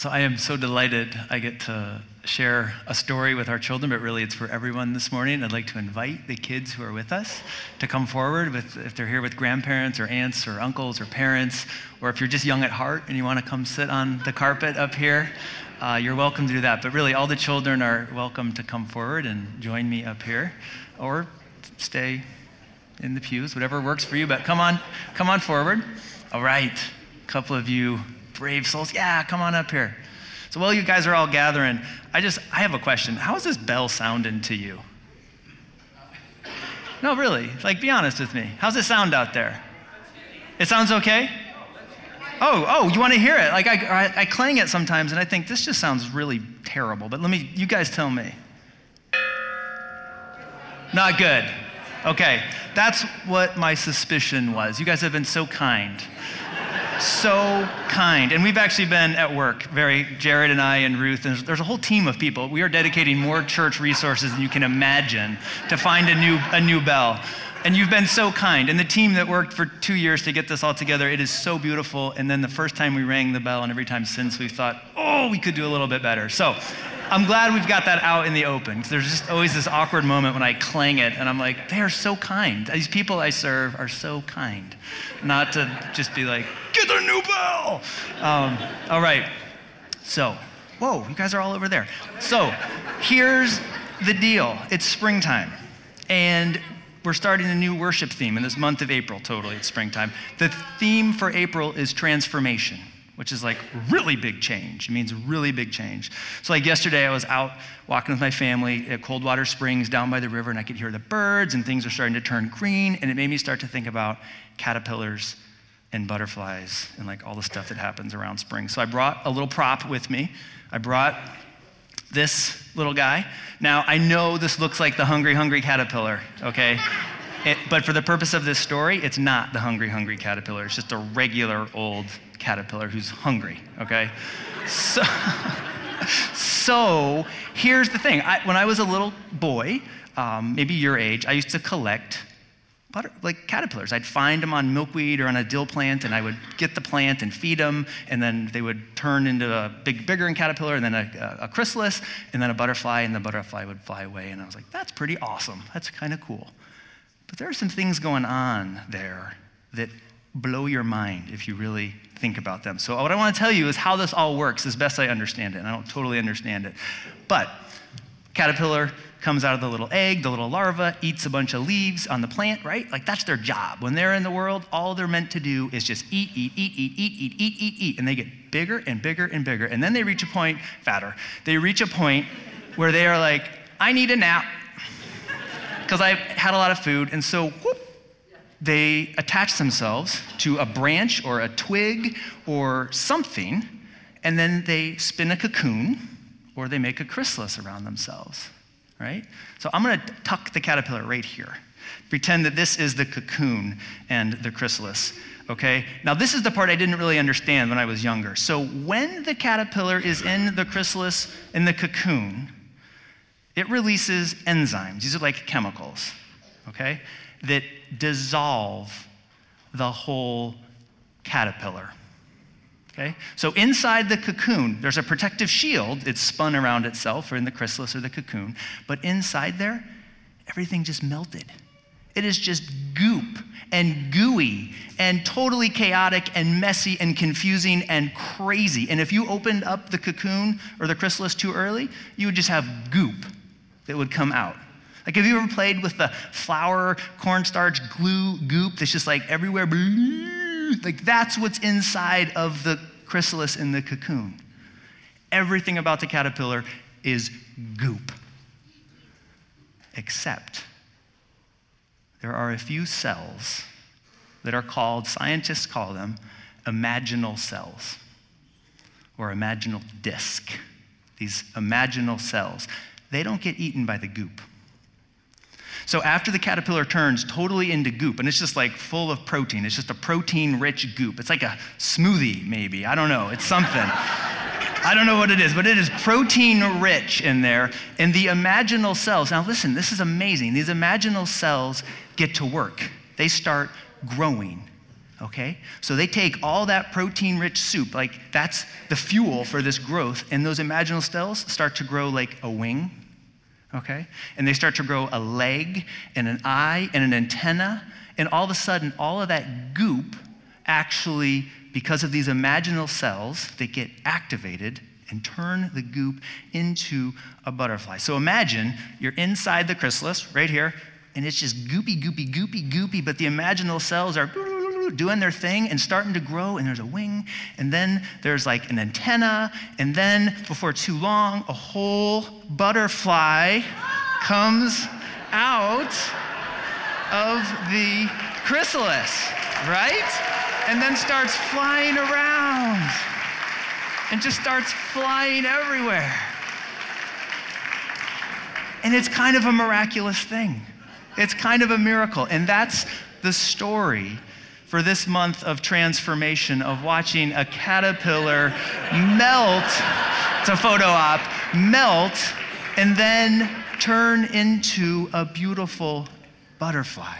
So I am so delighted I get to share a story with our children, but really it's for everyone this morning. I'd like to invite the kids who are with us to come forward with, if they're here with grandparents or aunts or uncles or parents, or if you're just young at heart and you want to come sit on the carpet up here, uh, you're welcome to do that. But really, all the children are welcome to come forward and join me up here, or stay in the pews, whatever works for you. But come on, come on forward. All right, a couple of you brave souls. Yeah, come on up here. So while you guys are all gathering, I just I have a question. How is this bell sounding to you? No, really. Like, be honest with me. How's it sound out there? It sounds okay. Oh, oh, you want to hear it? Like I, I, I clang it sometimes, and I think this just sounds really terrible. But let me, you guys tell me. Not good. Okay, that's what my suspicion was. You guys have been so kind so kind. And we've actually been at work, very, Jared and I and Ruth, and there's a whole team of people. We are dedicating more church resources than you can imagine to find a new, a new bell. And you've been so kind. And the team that worked for two years to get this all together, it is so beautiful. And then the first time we rang the bell, and every time since, we thought, oh, we could do a little bit better. So I'm glad we've got that out in the open. There's just always this awkward moment when I clang it, and I'm like, they are so kind. These people I serve are so kind. Not to just be like, get a new bell. Um, all right. So, whoa, you guys are all over there. So, here's the deal it's springtime. And we're starting a new worship theme in this month of April, totally, it's springtime. The theme for April is transformation, which is like really big change. It means really big change. So, like yesterday, I was out walking with my family at Coldwater Springs down by the river, and I could hear the birds, and things are starting to turn green, and it made me start to think about caterpillars and butterflies and like all the stuff that happens around spring. So I brought a little prop with me. I brought this little guy. Now, I know this looks like the hungry, hungry caterpillar, okay? It, but for the purpose of this story, it's not the hungry, hungry caterpillar. It's just a regular old caterpillar who's hungry, okay? So, so here's the thing. I, when I was a little boy, um, maybe your age, I used to collect butter, like caterpillars. I'd find them on milkweed or on a dill plant, and I would get the plant and feed them, and then they would turn into a big, bigger caterpillar, and then a, a, chrysalis, and then a butterfly, and the butterfly would fly away. And I was like, that's pretty awesome. That's kind of cool. But there are some things going on there that blow your mind if you really think about them. So, what I want to tell you is how this all works as best I understand it. And I don't totally understand it. But, caterpillar, comes out of the little egg, the little larva, eats a bunch of leaves on the plant, right? Like that's their job. When they're in the world, all they're meant to do is just eat, eat, eat, eat, eat, eat, eat, eat, eat. And they get bigger and bigger and bigger. And then they reach a point, fatter, they reach a point where they are like, I need a nap because I've had a lot of food. And so, whoop, they attach themselves to a branch or a twig or something, and then they spin a cocoon or they make a chrysalis around themselves right? So I'm going to tuck the caterpillar right here. Pretend that this is the cocoon and the chrysalis, okay? Now, this is the part I didn't really understand when I was younger. So, when the caterpillar is in the chrysalis, in the cocoon, it releases enzymes. These are like chemicals, okay, that dissolve the whole caterpillar. Okay? So inside the cocoon, there's a protective shield. It's spun around itself or in the chrysalis or the cocoon. But inside there, everything just melted. It is just goop and gooey and totally chaotic and messy and confusing and crazy. And if you opened up the cocoon or the chrysalis too early, you would just have goop that would come out. Like, have you ever played with the flour, cornstarch, glue, goop that's just like everywhere? Like, that's what's inside of the chrysalis in the cocoon. Everything about the caterpillar is goop. Except there are a few cells that are called, scientists call them, imaginal cells or imaginal disk. These imaginal cells. They don't get eaten by the goop. So after the caterpillar turns totally into goop, and it's just like full of protein, it's just a protein rich goop. It's like a smoothie, maybe. I don't know. It's something. I don't know what it is, but it is protein rich in there. And the imaginal cells, now listen, this is amazing. These imaginal cells get to work, they start growing. Okay? So they take all that protein rich soup, like that's the fuel for this growth, and those imaginal cells start to grow like a wing, okay? And they start to grow a leg and an eye and an antenna, and all of a sudden, all of that goop actually, because of these imaginal cells, they get activated and turn the goop into a butterfly. So imagine you're inside the chrysalis right here, and it's just goopy, goopy, goopy, goopy, but the imaginal cells are doing their thing and starting to grow, and there's a wing, and then there's like an antenna, and then before too long, a whole butterfly comes out of the chrysalis, right? And then starts flying around and just starts flying everywhere. And it's kind of a miraculous thing. It's kind of a miracle. And that's the story for this month of transformation of watching a caterpillar melt, to photo op, melt, and then turn into a beautiful butterfly.